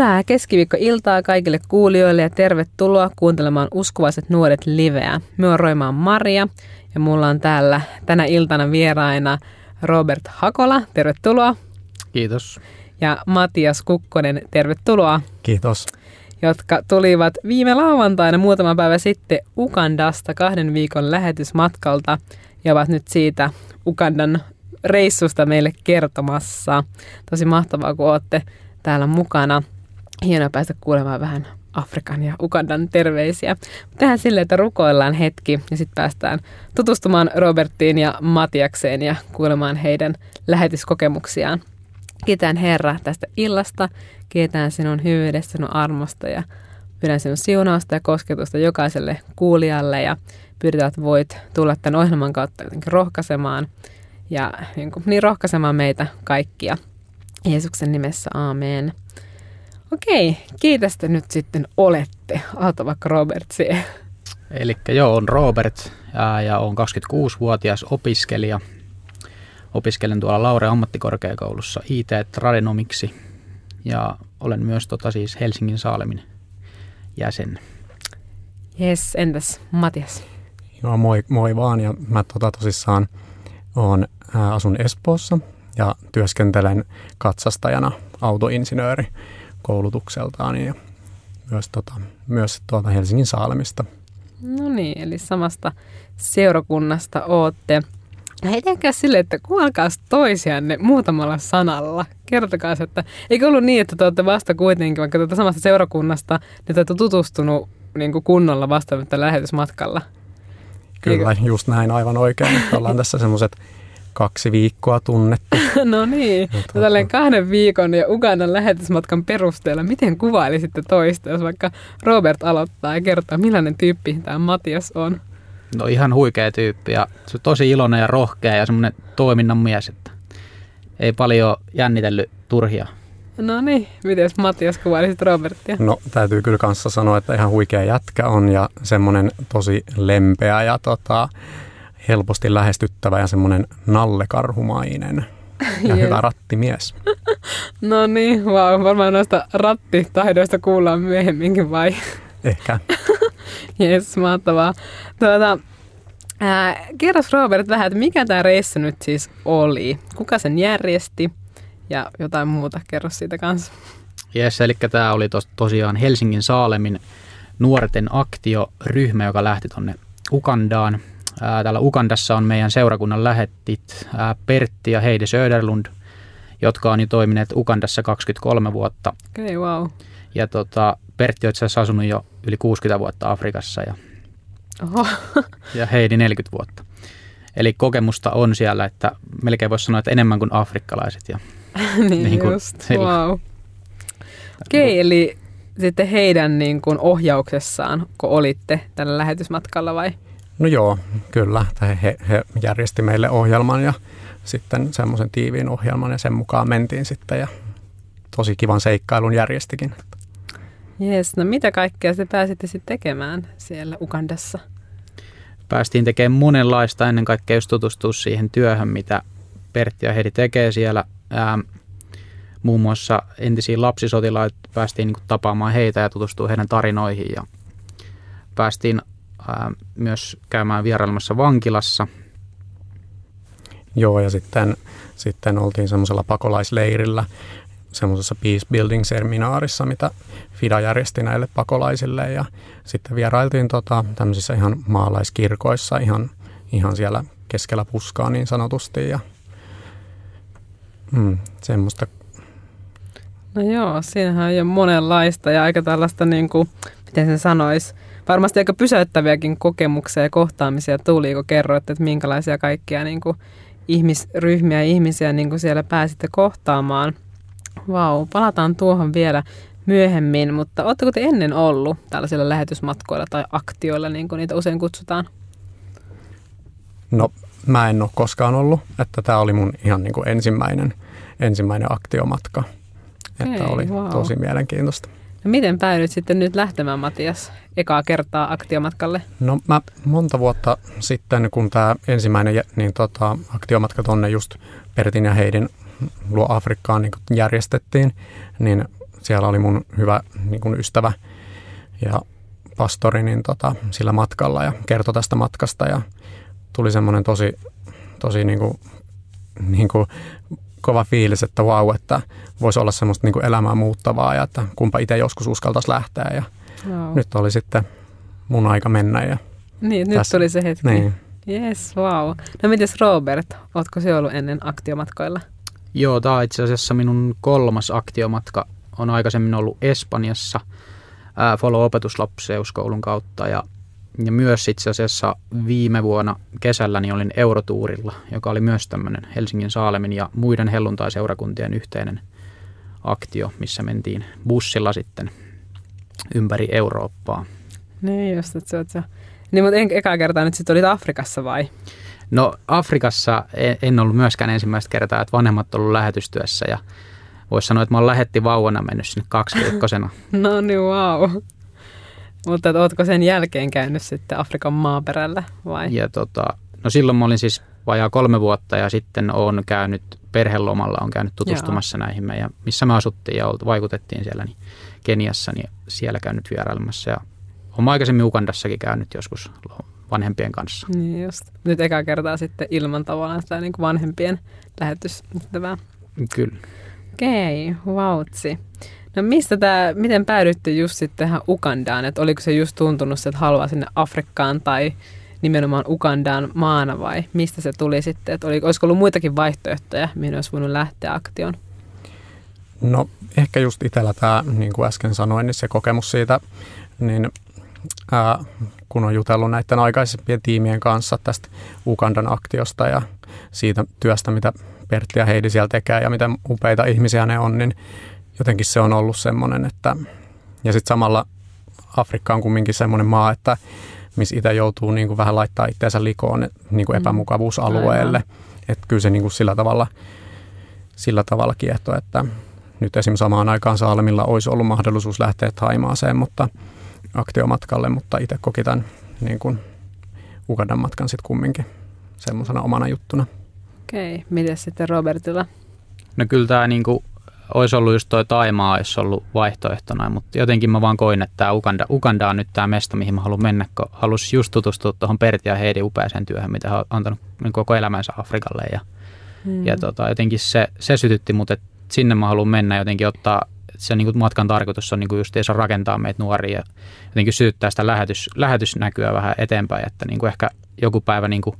Hyvää keskiviikko-iltaa kaikille kuulijoille ja tervetuloa kuuntelemaan Uskovaiset nuoret liveä. Me on Roimaan Maria ja mulla on täällä tänä iltana vieraina Robert Hakola, tervetuloa. Kiitos. Ja Matias Kukkonen, tervetuloa. Kiitos. Jotka tulivat viime lauantaina muutama päivä sitten Ukandasta kahden viikon lähetysmatkalta ja ovat nyt siitä Ukandan reissusta meille kertomassa. Tosi mahtavaa, kun olette täällä mukana. Hienoa päästä kuulemaan vähän Afrikan ja Ugandan terveisiä. Tehdään silleen, että rukoillaan hetki ja sitten päästään tutustumaan Roberttiin ja Matiakseen ja kuulemaan heidän lähetyskokemuksiaan. Kiitän Herra tästä illasta, kiitän sinun hyvyydestä, sinun armosta ja pyydän sinun siunausta ja kosketusta jokaiselle kuulijalle ja pyydetään, että voit tulla tämän ohjelman kautta jotenkin rohkaisemaan ja niin, kuin, niin rohkaisemaan meitä kaikkia. Jeesuksen nimessä, aamen. Okei, kiitos te nyt sitten olette. Aloita vaikka Robert siihen. Eli joo, on Robert ja, ja on 26-vuotias opiskelija. Opiskelen tuolla Laure ammattikorkeakoulussa IT-tradenomiksi ja olen myös tota, siis Helsingin Saalemin jäsen. Jes, entäs Matias? Joo, moi, moi vaan ja mä tota, tosissaan on, ää, asun Espoossa ja työskentelen katsastajana autoinsinööri koulutukseltaan ja myös, tota, myös tuolta Helsingin Saalemista. No niin, eli samasta seurakunnasta ootte. No hei, tehkää silleen, että kuulkaa toisianne muutamalla sanalla. Kertokaa, että eikö ollut niin, että te olette vasta kuitenkin, vaikka te samasta seurakunnasta, niin te olette tutustunut niin kuin kunnolla vasta lähetysmatkalla. Kyllä, eikö? just näin aivan oikein. Että ollaan tässä semmoiset kaksi viikkoa tunnettu. no niin, no, tälleen kahden viikon ja Ugandan lähetysmatkan perusteella, miten kuvailisitte toista, jos vaikka Robert aloittaa ja kertoo, millainen tyyppi tämä Matias on? No ihan huikea tyyppi ja se on tosi iloinen ja rohkea ja semmoinen toiminnan mies, että ei paljon jännitellyt turhia. No niin, miten Matias kuvailisit Robertia? No täytyy kyllä kanssa sanoa, että ihan huikea jätkä on ja semmoinen tosi lempeä ja tota, helposti lähestyttävä ja semmoinen nallekarhumainen ja yes. hyvä rattimies. no niin, wow, varmaan noista rattitaidoista kuullaan myöhemminkin vai? Ehkä. Jes, mahtavaa. Tuota, ää, kerros Robert vähän, että mikä tämä reissu nyt siis oli? Kuka sen järjesti? Ja jotain muuta, kerro siitä kanssa. Jes, eli tämä oli tos, tosiaan Helsingin Saalemin nuorten aktioryhmä, joka lähti tuonne Ukandaan Täällä Ukandassa on meidän seurakunnan lähettit Pertti ja Heidi Söderlund, jotka on jo toimineet Ukandassa 23 vuotta. Okei, okay, wow. Ja tota, Pertti on itse asiassa asunut jo yli 60 vuotta Afrikassa ja, Oho. ja Heidi 40 vuotta. Eli kokemusta on siellä, että melkein voisi sanoa, että enemmän kuin afrikkalaiset. Ja, niin, niin kuin just, wow. Okei, okay, eli sitten heidän niin kuin ohjauksessaan, kun olitte tällä lähetysmatkalla vai? No joo, kyllä. He, he järjesti meille ohjelman ja sitten semmoisen tiiviin ohjelman ja sen mukaan mentiin sitten ja tosi kivan seikkailun järjestikin. Jees, no mitä kaikkea te pääsitte sitten tekemään siellä Ukandassa? Päästiin tekemään monenlaista ennen kaikkea just tutustua siihen työhön, mitä Pertti ja Heidi tekee siellä. Ää, muun muassa entisiä lapsisotilaita päästiin niin tapaamaan heitä ja tutustua heidän tarinoihin ja päästiin myös käymään vierailemassa vankilassa. Joo, ja sitten, sitten oltiin semmoisella pakolaisleirillä, semmoisessa Peace Building-seminaarissa, mitä FIDA järjesti näille pakolaisille. Ja sitten vierailtiin tota, tämmöisissä ihan maalaiskirkoissa, ihan, ihan siellä keskellä puskaa niin sanotusti. Ja, mm, semmoista. No joo, siinähän on jo monenlaista ja aika tällaista, niin kuin, miten sen sanoisi, varmasti aika pysäyttäviäkin kokemuksia ja kohtaamisia tuli, kun kerroitte, että minkälaisia kaikkia niin kuin, ihmisryhmiä ja ihmisiä niin kuin siellä pääsitte kohtaamaan. Vau, wow, palataan tuohon vielä myöhemmin, mutta oletteko te ennen ollut tällaisilla lähetysmatkoilla tai aktioilla, niin kuin niitä usein kutsutaan? No, mä en ole koskaan ollut, että tämä oli mun ihan niin kuin ensimmäinen, ensimmäinen aktiomatka. Okay, että oli wow. tosi mielenkiintoista. Miten päädyit sitten nyt lähtemään, Matias, ekaa kertaa aktiomatkalle? No mä monta vuotta sitten, kun tämä ensimmäinen niin tota, aktiomatka tonne just Pertin ja Heidin luo Afrikkaan niin järjestettiin, niin siellä oli mun hyvä niin kuin ystävä ja pastori niin tota, sillä matkalla ja kertoi tästä matkasta ja tuli semmoinen tosi, tosi niin kuin, niin kuin kova fiilis, että vau, wow, että voisi olla semmoista niin kuin elämää muuttavaa ja että kumpa itse joskus uskaltaisi lähteä ja wow. nyt oli sitten mun aika mennä. Ja niin, nyt tässä, tuli se hetki. Niin. Yes, wow. No mites Robert, ootko se ollut ennen aktiomatkoilla? Joo, tämä on itse asiassa minun kolmas aktiomatka. On aikaisemmin ollut Espanjassa Follow-opetuslapseuskoulun kautta ja, ja myös itse asiassa viime vuonna kesällä niin olin Eurotuurilla, joka oli myös tämmöinen Helsingin Saalemin ja muiden helluntaiseurakuntien yhteinen aktio, missä mentiin bussilla sitten ympäri Eurooppaa. Niin just, että se on se. Niin, mutta en, eka kertaa nyt sitten olit Afrikassa vai? No Afrikassa en ollut myöskään ensimmäistä kertaa, että vanhemmat ollut lähetystyössä ja voisi sanoa, että mä oon lähetti vauvana mennyt sinne kaksiviikkosena. no niin, wow. Mutta ootko sen jälkeen käynyt sitten Afrikan maaperällä vai? Ja tota, no silloin mä olin siis vajaa kolme vuotta ja sitten olen käynyt perhelomalla, on käynyt tutustumassa Joo. näihin meidän, missä me asuttiin ja vaikutettiin siellä niin Keniassa, niin siellä käynyt vierailemassa ja olen aikaisemmin Ukandassakin käynyt joskus vanhempien kanssa. Niin just. Nyt eka kertaa sitten ilman tavallaan sitä niin kuin vanhempien lähetystävää. Kyllä. Okei, okay, vautsi. No mistä tämä, miten päädytte just sitten tähän Ukandaan? Että oliko se just tuntunut, että haluaa sinne Afrikkaan tai nimenomaan Ukandaan maana vai mistä se tuli sitten? Että oliko, olisiko ollut muitakin vaihtoehtoja, mihin olisi voinut lähteä aktioon? No ehkä just itsellä tämä, niin kuin äsken sanoin, niin se kokemus siitä, niin ää, kun on jutellut näiden aikaisempien tiimien kanssa tästä Ugandan aktiosta ja siitä työstä, mitä Pertti ja Heidi siellä tekee ja miten upeita ihmisiä ne on, niin jotenkin se on ollut semmoinen, että ja sitten samalla Afrikka on kumminkin semmoinen maa, että missä itse joutuu niin kuin vähän laittaa itseensä likoon niin kuin mm. epämukavuusalueelle. Että kyllä se niin kuin sillä tavalla, sillä tavalla kiehto, että nyt esimerkiksi samaan aikaan Saalemilla olisi ollut mahdollisuus lähteä Taimaaseen, mutta aktiomatkalle, mutta itse koki tämän niin kuin Ugandan matkan sitten kumminkin semmoisena omana juttuna. Okei, okay. miten sitten Robertilla? No kyllä tämä niin kuin, olisi ollut just toi Taimaa olisi ollut vaihtoehtona, mutta jotenkin mä vaan koin, että tämä Uganda, Uganda on nyt tämä mesta, mihin mä haluan mennä, kun halusin just tutustua tuohon Pertti ja Heidi upeaseen työhön, mitä he on antanut niin koko elämänsä Afrikalle ja, hmm. ja tota, jotenkin se, se sytytti mut, että sinne mä haluan mennä jotenkin ottaa se niin kuin matkan tarkoitus on niin kuin just rakentaa meitä nuoria ja jotenkin sytyttää sitä lähetys, lähetysnäkyä vähän eteenpäin, että niin kuin ehkä joku päivä niin kuin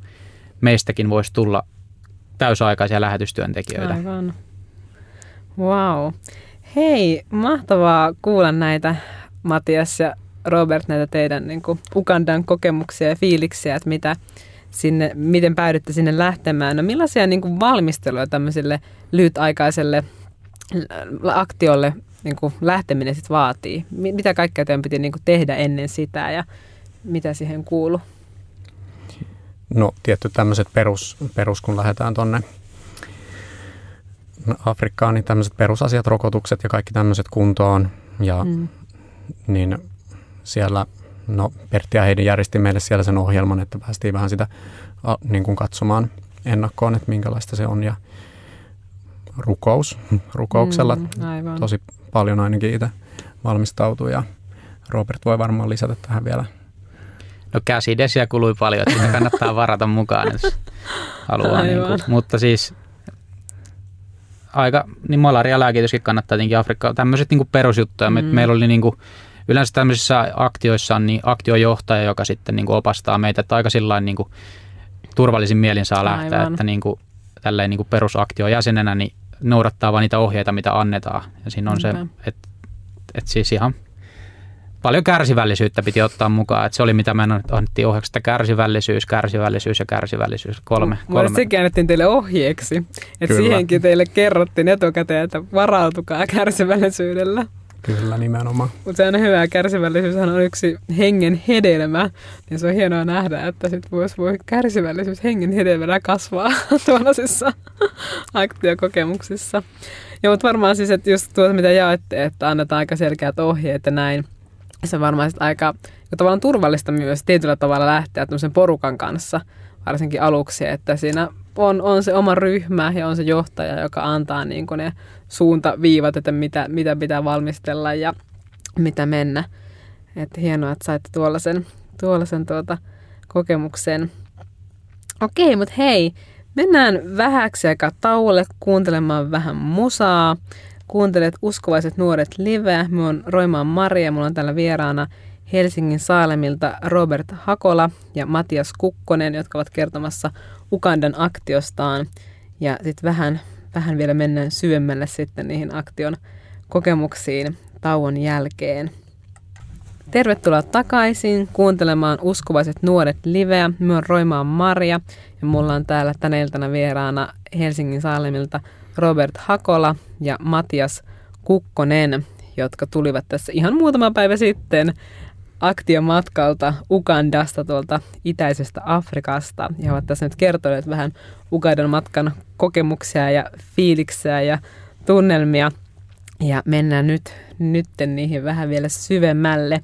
meistäkin voisi tulla täysaikaisia lähetystyöntekijöitä. Aivan. Wow. Hei, mahtavaa kuulla näitä Matias ja Robert, näitä teidän niin kuin Ugandan kokemuksia ja fiiliksiä, että mitä sinne, miten päädytte sinne lähtemään. No millaisia niin kuin valmisteluja tämmöiselle lyhytaikaiselle aktiolle niin kuin lähteminen sitten vaatii? Mitä kaikkea teidän piti niin kuin tehdä ennen sitä ja mitä siihen kuuluu? No tietty tämmöiset perus, perus, kun lähdetään tuonne Afrikkaan, niin tämmöiset perusasiat, rokotukset ja kaikki tämmöiset kuntoon. Ja mm. niin siellä, no Pertti ja Heidi järjesti meille siellä sen ohjelman, että päästiin vähän sitä niin kuin katsomaan ennakkoon, että minkälaista se on. Ja rukous, rukouksella mm, aivan. tosi paljon ainakin itse valmistautuu ja Robert voi varmaan lisätä tähän vielä. No käsidesiä kului paljon, että kannattaa varata mukaan, jos haluaa. Niin kuin, mutta siis aika, niin malaria-lääkityskin kannattaa tietenkin Afrikkaa. Tämmöiset niin perusjuttuja. Mm. meillä oli niin kuin, yleensä tämmöisissä aktioissa on niin aktiojohtaja, joka sitten niin kuin opastaa meitä, että aika sillain niin kuin turvallisin mielin saa lähteä, Aivan. että niin kuin, tälleen niin kuin perusaktio jäsenenä niin noudattaa vain niitä ohjeita, mitä annetaan. Ja siinä on okay. se, että et siis ihan paljon kärsivällisyyttä piti ottaa mukaan. Että se oli mitä me annettiin ohjeeksi, että kärsivällisyys, kärsivällisyys ja kärsivällisyys. Kolme. Kolme. sekin annettiin teille ohjeeksi. Että siihenkin teille kerrottiin etukäteen, että varautukaa kärsivällisyydellä. Kyllä, nimenomaan. Mutta se on hyvä. Kärsivällisyys on yksi hengen hedelmä. Niin se on hienoa nähdä, että sit vois voi kärsivällisyys hengen hedelmänä kasvaa tuollaisissa aktiokokemuksissa. Ja mutta varmaan siis, että just tuota mitä jaette, että annetaan aika selkeät ohjeet ja näin. Se varmaan aika tavallaan turvallista myös tietyllä tavalla lähteä tämmöisen porukan kanssa, varsinkin aluksi, että siinä on, on se oma ryhmä ja on se johtaja, joka antaa niin ne suuntaviivat, että mitä, mitä pitää valmistella ja mitä mennä. Että hienoa, että saitte tuollaisen, tuollaisen tuota kokemuksen. Okei, mutta hei, mennään vähäksi aikaa tauolle kuuntelemaan vähän musaa. Kuuntelet Uskovaiset nuoret live. Mä oon Roimaan Maria, mulla on täällä vieraana Helsingin Saalemilta Robert Hakola ja Matias Kukkonen, jotka ovat kertomassa Ukandan aktiostaan. Ja sitten vähän, vähän vielä mennään syvemmälle sitten niihin aktion kokemuksiin tauon jälkeen. Tervetuloa takaisin kuuntelemaan Uskovaiset nuoret liveä. Mä oon Roimaan Maria ja mulla on täällä tänä iltana vieraana Helsingin Saalemilta Robert Hakola ja Matias Kukkonen, jotka tulivat tässä ihan muutama päivä sitten aktiomatkalta Ugandasta tuolta itäisestä Afrikasta. Ja ovat tässä nyt kertoneet vähän Ugandan matkan kokemuksia ja fiiliksiä ja tunnelmia. Ja mennään nyt nytten niihin vähän vielä syvemmälle.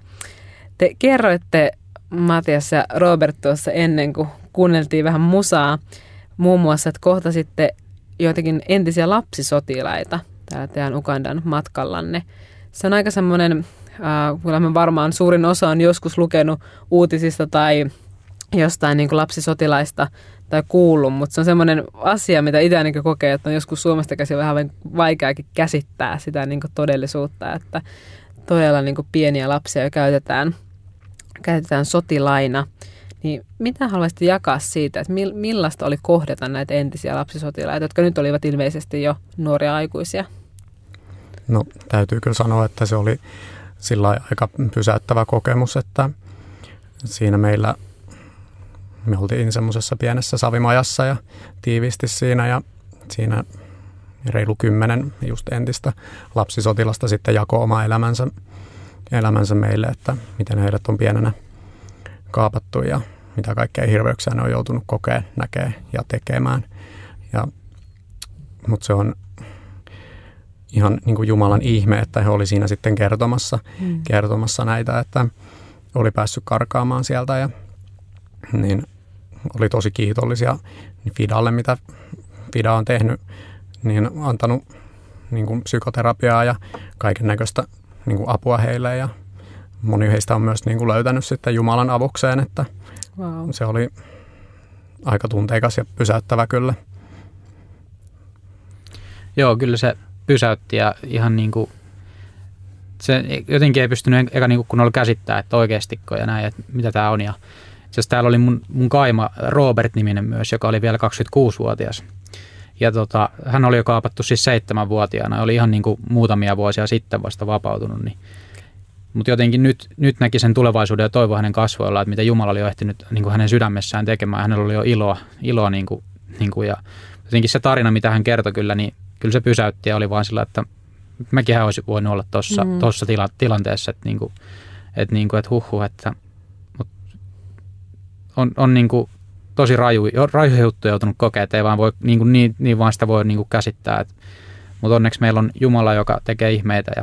Te kerroitte Matias ja Robert tuossa ennen kuin kuunneltiin vähän musaa, muun muassa, että kohtasitte joitakin entisiä lapsisotilaita täällä teidän Ugandan matkallanne. Se on aika semmoinen Äh, kyllä mä varmaan suurin osa on joskus lukenut uutisista tai jostain niin kuin lapsisotilaista tai kuullut, mutta se on semmoinen asia, mitä itse ainakin kokee, että on joskus Suomesta käsin vähän vaikeakin käsittää sitä niin kuin todellisuutta, että todella niin kuin pieniä lapsia käytetään, käytetään sotilaina. Niin mitä haluaisit jakaa siitä, että millaista oli kohdata näitä entisiä lapsisotilaita, jotka nyt olivat ilmeisesti jo nuoria aikuisia? No täytyy kyllä sanoa, että se oli sillä aika pysäyttävä kokemus, että siinä meillä me oltiin semmoisessa pienessä savimajassa ja tiivisti siinä ja siinä reilu kymmenen just entistä lapsisotilasta sitten jako oma elämänsä, elämänsä meille, että miten heidät on pienenä kaapattu ja mitä kaikkea hirveyksiä ne on joutunut kokea, näkee ja tekemään. Ja, mutta se on ihan niin kuin Jumalan ihme, että he oli siinä sitten kertomassa, mm. kertomassa näitä, että oli päässyt karkaamaan sieltä ja niin oli tosi kiitollisia Fidalle, mitä Fida on tehnyt, niin antanut niin kuin psykoterapiaa ja kaiken näköistä niin apua heille ja moni heistä on myös niin kuin löytänyt sitten Jumalan avukseen, että wow. se oli aika tunteikas ja pysäyttävä kyllä. Joo, kyllä se pysäytti ja ihan niin kuin, se jotenkin ei pystynyt eka niin kuin kunnolla käsittää, että oikeastiko ja näin, että mitä tämä on. Ja itse täällä oli mun, mun kaima Robert-niminen myös, joka oli vielä 26-vuotias. Ja tota, hän oli jo kaapattu siis seitsemänvuotiaana, oli ihan niin kuin muutamia vuosia sitten vasta vapautunut. Niin. Mutta jotenkin nyt, nyt näki sen tulevaisuuden ja toivo hänen kasvoillaan, että mitä Jumala oli jo ehtinyt niin kuin hänen sydämessään tekemään. Hänellä oli jo iloa, iloa niin kuin, niin kuin, ja jotenkin se tarina, mitä hän kertoi kyllä, niin kyllä se pysäytti ja oli vaan sillä, että mäkin olisi voinut olla tuossa mm. Tossa tila, tilanteessa, että, niinku, että, niinku, että huh, että mut on, on niinku tosi raju, raju juttu joutunut kokea, että ei vaan voi, niinku, niin, niin vaan sitä voi niinku käsittää. Et, mutta onneksi meillä on Jumala, joka tekee ihmeitä ja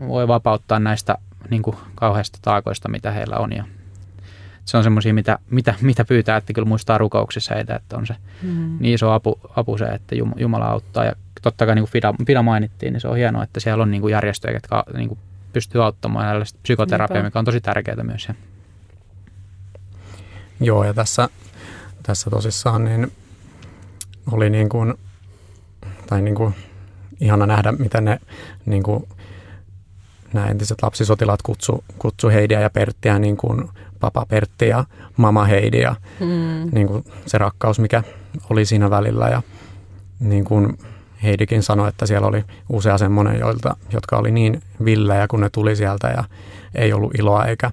voi vapauttaa näistä niinku, kauheista taakoista, mitä heillä on. Ja se on semmoisia, mitä, mitä, mitä pyytää, että kyllä muistaa rukouksissa heitä, että on se mm. niin iso apu, apu se, että Jumala auttaa. Ja totta kai niin kuin Fida, Fida mainittiin, niin se on hienoa, että siellä on niin kuin järjestöjä, jotka niin kuin pystyy auttamaan ja psykoterapiaa, mikä on tosi tärkeää myös. Joo, ja tässä, tässä tosissaan niin oli niin kuin, tai niin kuin ihana nähdä, miten ne niin kuin, nämä entiset lapsisotilaat kutsu, kutsu Heidiä ja Perttiä niin kuin papa Pertti ja mama Heidi ja mm. niin kuin se rakkaus, mikä oli siinä välillä. Ja niin kuin Heidikin sanoi, että siellä oli usea semmoinen, joilta, jotka oli niin villejä, kun ne tuli sieltä ja ei ollut iloa eikä,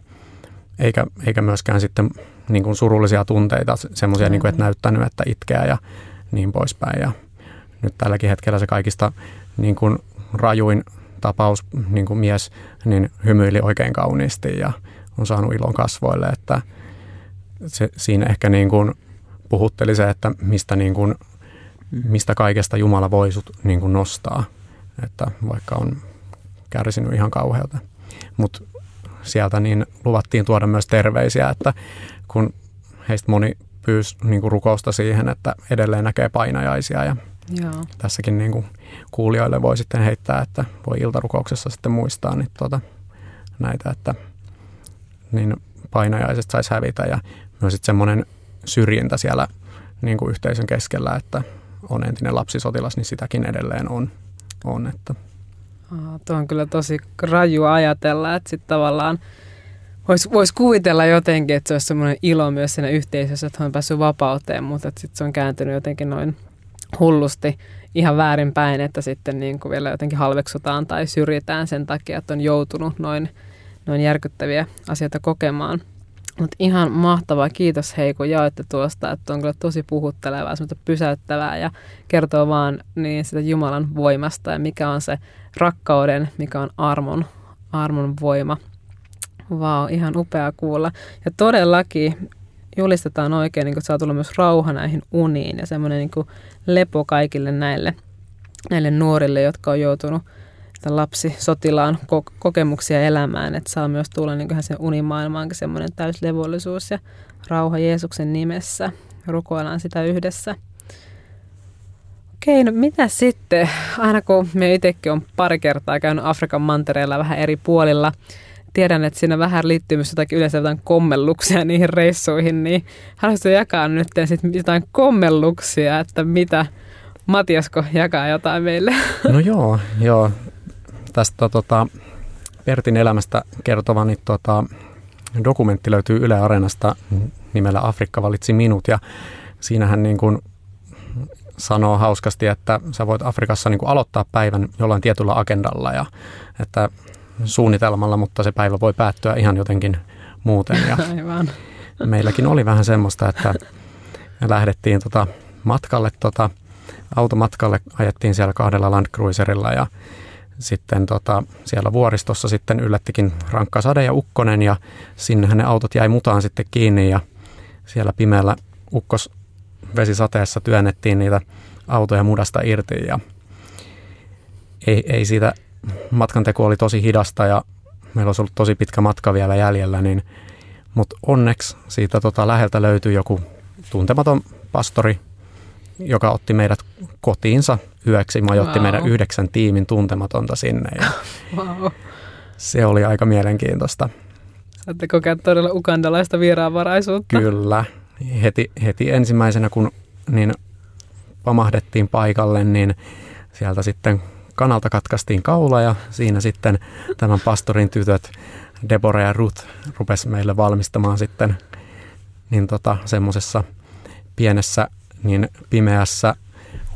eikä, eikä myöskään sitten niin kuin surullisia tunteita, semmoisia, mm. niin kuin, että näyttänyt, että itkeä ja niin poispäin. Ja nyt tälläkin hetkellä se kaikista niin kuin rajuin tapaus, niin kuin mies, niin hymyili oikein kauniisti ja on saanut ilon kasvoille, että se, siinä ehkä niin kuin puhutteli se, että mistä, niin kuin, mistä kaikesta Jumala voi sut niin kuin nostaa, että vaikka on kärsinyt ihan kauhealta. Mutta sieltä niin luvattiin tuoda myös terveisiä, että kun heistä moni pyysi niin kuin rukousta siihen, että edelleen näkee painajaisia ja Joo. tässäkin niin kuin kuulijoille voi sitten heittää, että voi iltarukouksessa sitten muistaa niin tuota, näitä, että niin painajaiset saisi hävitä ja myös sitten semmoinen syrjintä siellä niin kuin yhteisön keskellä, että on entinen lapsisotilas, niin sitäkin edelleen on. on että. Aa, tuo on kyllä tosi raju ajatella, että sitten tavallaan voisi vois kuvitella jotenkin, että se olisi semmoinen ilo myös siinä yhteisössä, että on päässyt vapauteen, mutta sitten se on kääntynyt jotenkin noin hullusti ihan väärinpäin, että sitten niin kuin vielä jotenkin halveksutaan tai syrjitään sen takia, että on joutunut noin, noin järkyttäviä asioita kokemaan. Mutta ihan mahtavaa. Kiitos hei, kun jaoitte tuosta, että on kyllä tosi puhuttelevaa, semmoista pysäyttävää ja kertoo vaan niin sitä Jumalan voimasta ja mikä on se rakkauden, mikä on armon, armon voima. Vau, ihan upea kuulla. Ja todellakin julistetaan oikein, niin kuin saa tulla myös rauha näihin uniin ja semmoinen niin lepo kaikille näille, näille nuorille, jotka on joutunut lapsi sotilaan kokemuksia elämään, että saa myös tulla niin sen unimaailmaankin semmoinen täyslevollisuus ja rauha Jeesuksen nimessä. Rukoillaan sitä yhdessä. Okei, no mitä sitten? Aina kun me itsekin on pari kertaa käynyt Afrikan mantereella vähän eri puolilla, tiedän, että siinä vähän liittyy myös jotakin yleensä jotain kommelluksia niihin reissuihin, niin haluaisitko jakaa nyt jotain kommelluksia, että mitä Matiasko jakaa jotain meille? No joo, joo. Tästä tota, Pertin elämästä kertova niin, tota, dokumentti löytyy Yle Areenasta nimellä Afrikka valitsi minut ja siinähän niin kuin sanoo hauskasti, että sä voit Afrikassa niin kuin aloittaa päivän jollain tietyllä agendalla ja että suunnitelmalla, mutta se päivä voi päättyä ihan jotenkin muuten. Ja Aivan. Meilläkin oli vähän semmoista, että lähdettiin tota matkalle, tota, automatkalle, ajettiin siellä kahdella Land Cruiserilla ja sitten tota, siellä vuoristossa sitten yllättikin rankka sade ja ukkonen ja sinnehän ne autot jäi mutaan sitten kiinni ja siellä pimeällä ukkos vesisateessa työnnettiin niitä autoja mudasta irti ja ei, ei siitä matkanteko oli tosi hidasta ja meillä olisi ollut tosi pitkä matka vielä jäljellä, niin, mutta onneksi siitä tota läheltä löytyi joku tuntematon pastori, joka otti meidät kotiinsa yöksi, majoitti wow. meidän yhdeksän tiimin tuntematonta sinne. Ja wow. Se oli aika mielenkiintoista. Saatte kokea todella ukandalaista vieraanvaraisuutta. Kyllä. Heti, heti ensimmäisenä, kun niin pamahdettiin paikalle, niin sieltä sitten kanalta katkaistiin kaula ja siinä sitten tämän pastorin tytöt Deborah ja Ruth rupesi meille valmistamaan sitten niin tota, semmoisessa pienessä niin pimeässä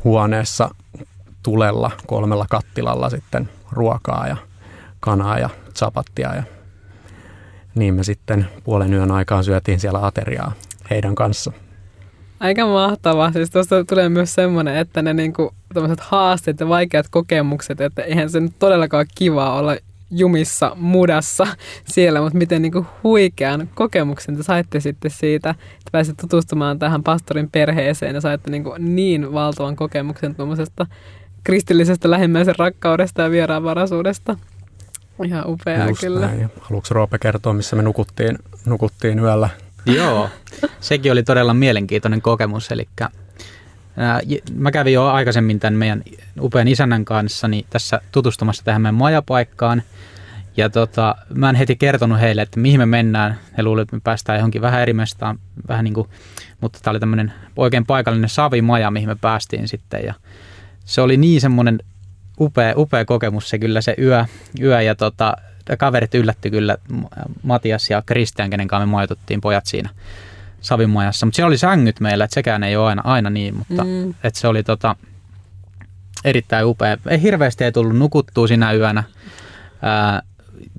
huoneessa tulella kolmella kattilalla sitten ruokaa ja kanaa ja chapattia ja niin me sitten puolen yön aikaan syötiin siellä ateriaa heidän kanssa. Aika mahtavaa. Siis tuosta tulee myös semmoinen, että ne niinku, haasteet ja vaikeat kokemukset, että eihän se nyt todellakaan kiva olla jumissa mudassa siellä, mutta miten niinku huikean kokemuksen te saitte sitten siitä, että pääsitte tutustumaan tähän pastorin perheeseen ja saitte niinku niin valtavan kokemuksen tuommoisesta kristillisestä lähimmäisen rakkaudesta ja vieraanvaraisuudesta. Ihan upeaa Just kyllä. Näin. Haluatko Roope kertoa, missä me nukuttiin, nukuttiin yöllä? Joo, sekin oli todella mielenkiintoinen kokemus. Eli mä kävin jo aikaisemmin tämän meidän upean isännän kanssa niin tässä tutustumassa tähän meidän majapaikkaan. Ja tota, mä en heti kertonut heille, että mihin me mennään. He luulivat, että me päästään johonkin vähän eri mestaan, vähän niin kuin, mutta tämä oli tämmöinen oikein paikallinen savimaja, mihin me päästiin sitten. Ja se oli niin semmoinen upea, upea kokemus se kyllä se yö, yö ja tota, kaverit yllätti kyllä Matias ja Kristian, kenen kanssa me majoituttiin pojat siinä Savimajassa. Mutta siellä oli sängyt meillä, että sekään ei ole aina, aina niin, mutta mm. että se oli tota, erittäin upea. Ei hirveästi ei tullut nukuttua sinä yönä ää,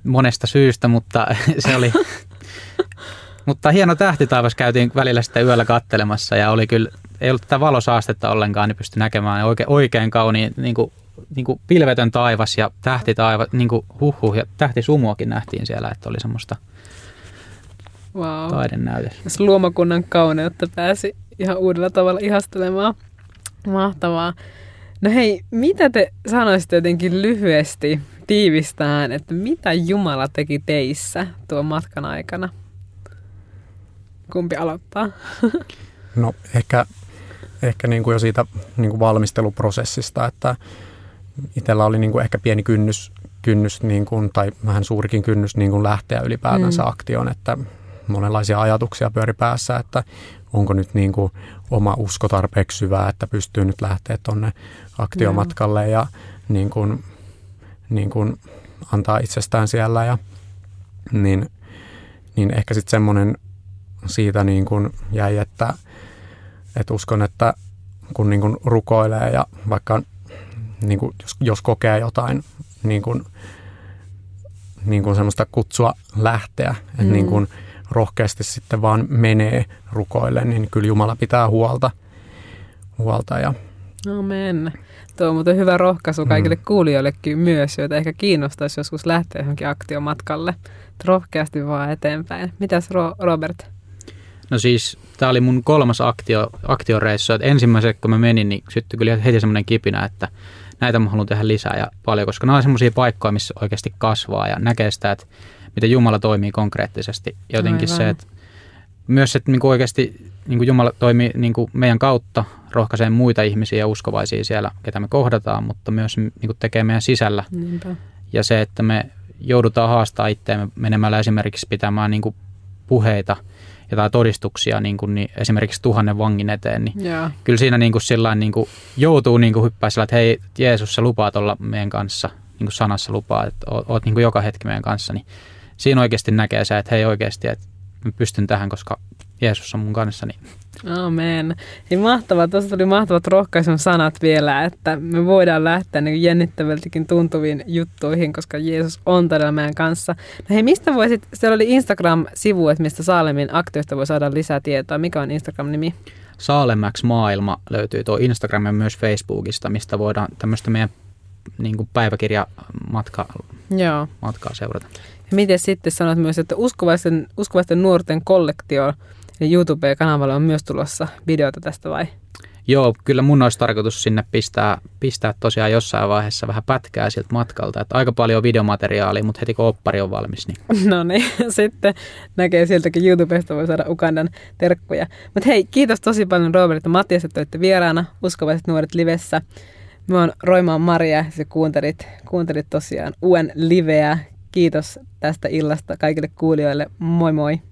monesta syystä, mutta se oli... mutta hieno tähtitaivas käytiin välillä sitten yöllä kattelemassa ja oli kyllä, ei ollut tätä valosaastetta ollenkaan, niin pystyi näkemään oikein, oikein kauniin niin kuin niin kuin pilvetön taivas ja tähti taivas, niin kuin huhhuh, ja tähtisumuakin nähtiin siellä, että oli semmoista wow. taidenäytös. Luomakunnan kauneutta pääsi ihan uudella tavalla ihastelemaan. Mahtavaa. No hei, mitä te sanoisitte jotenkin lyhyesti tiivistään, että mitä Jumala teki teissä tuon matkan aikana? Kumpi aloittaa? No ehkä, ehkä niin kuin jo siitä niin kuin valmisteluprosessista, että itsellä oli niin kuin ehkä pieni kynnys, kynnys niin kuin, tai vähän suurikin kynnys niin kuin lähteä ylipäätänsä mm. aktioon, että monenlaisia ajatuksia pyöri päässä, että onko nyt niin kuin oma usko tarpeeksi syvää, että pystyy nyt lähteä tuonne aktiomatkalle ja niin kuin, niin kuin antaa itsestään siellä ja niin, niin ehkä sitten semmoinen siitä niin kuin jäi, että, että uskon, että kun niin kuin rukoilee ja vaikka niin kuin jos, jos kokee jotain niin kuin, niin kuin semmoista kutsua lähteä, että mm. niin kuin rohkeasti sitten vaan menee rukoille, niin kyllä Jumala pitää huolta. huolta ja Amen. Tuo on muuten hyvä rohkaisu kaikille mm. kuulijoillekin myös, joita ehkä kiinnostaisi joskus lähteä johonkin aktiomatkalle. Rohkeasti vaan eteenpäin. Mitäs Ro- Robert? No siis tämä oli mun kolmas aktio, aktioreissu. Että ensimmäisenä kun mä menin, niin syttyi kyllä heti semmoinen kipinä, että näitä mä haluan tehdä lisää ja paljon, koska nämä on semmoisia paikkoja, missä oikeasti kasvaa ja näkee sitä, että miten Jumala toimii konkreettisesti. Jotenkin Aivan. se, että myös, että niin kuin oikeasti niin kuin Jumala toimii niin kuin meidän kautta, rohkaisee muita ihmisiä ja uskovaisia siellä, ketä me kohdataan, mutta myös niin kuin tekee meidän sisällä. Niinpä. Ja se, että me joudutaan haastaa itseämme menemällä esimerkiksi pitämään niin kuin puheita – jotain todistuksia niin kuin, niin esimerkiksi tuhannen vangin eteen, niin yeah. kyllä siinä niin kuin, sillain, niin kuin, joutuu niin kuin, hyppää sillä, että hei Jeesus, sä lupaat olla meidän kanssa, niin kuin sanassa lupaa, että oot, oot niin kuin joka hetki meidän kanssa, niin siinä oikeasti näkee se, että hei oikeasti, että mä pystyn tähän, koska Jeesus on mun kanssa. Niin. Amen. Niin mahtavaa. Tuossa tuli mahtavat rohkaisun sanat vielä, että me voidaan lähteä niin jännittävältäkin tuntuviin juttuihin, koska Jeesus on todella meidän kanssa. No hei, mistä voisit, siellä oli Instagram-sivu, että mistä Saalemin aktioista voi saada lisää tietoa. Mikä on Instagram-nimi? Saalemax Maailma löytyy tuo Instagram ja myös Facebookista, mistä voidaan tämmöistä meidän niin kuin päiväkirjamatka, Joo. matkaa seurata. Ja miten sitten sanot myös, että uskovaisten, uskovaisten nuorten kollektio YouTube-kanavalle on myös tulossa videota tästä vai? Joo, kyllä mun olisi tarkoitus sinne pistää, pistää tosiaan jossain vaiheessa vähän pätkää siltä matkalta. Että aika paljon videomateriaalia, mutta heti kun oppari on valmis. Niin. No niin, sitten näkee kun YouTubesta voi saada Ukandan terkkuja. Mutta hei, kiitos tosi paljon Robert ja Mattias, että olette vieraana Uskovaiset nuoret livessä. Mä oon Roimaan Maria ja kuuntelit, kuuntelit tosiaan uuden liveä. Kiitos tästä illasta kaikille kuulijoille. Moi moi!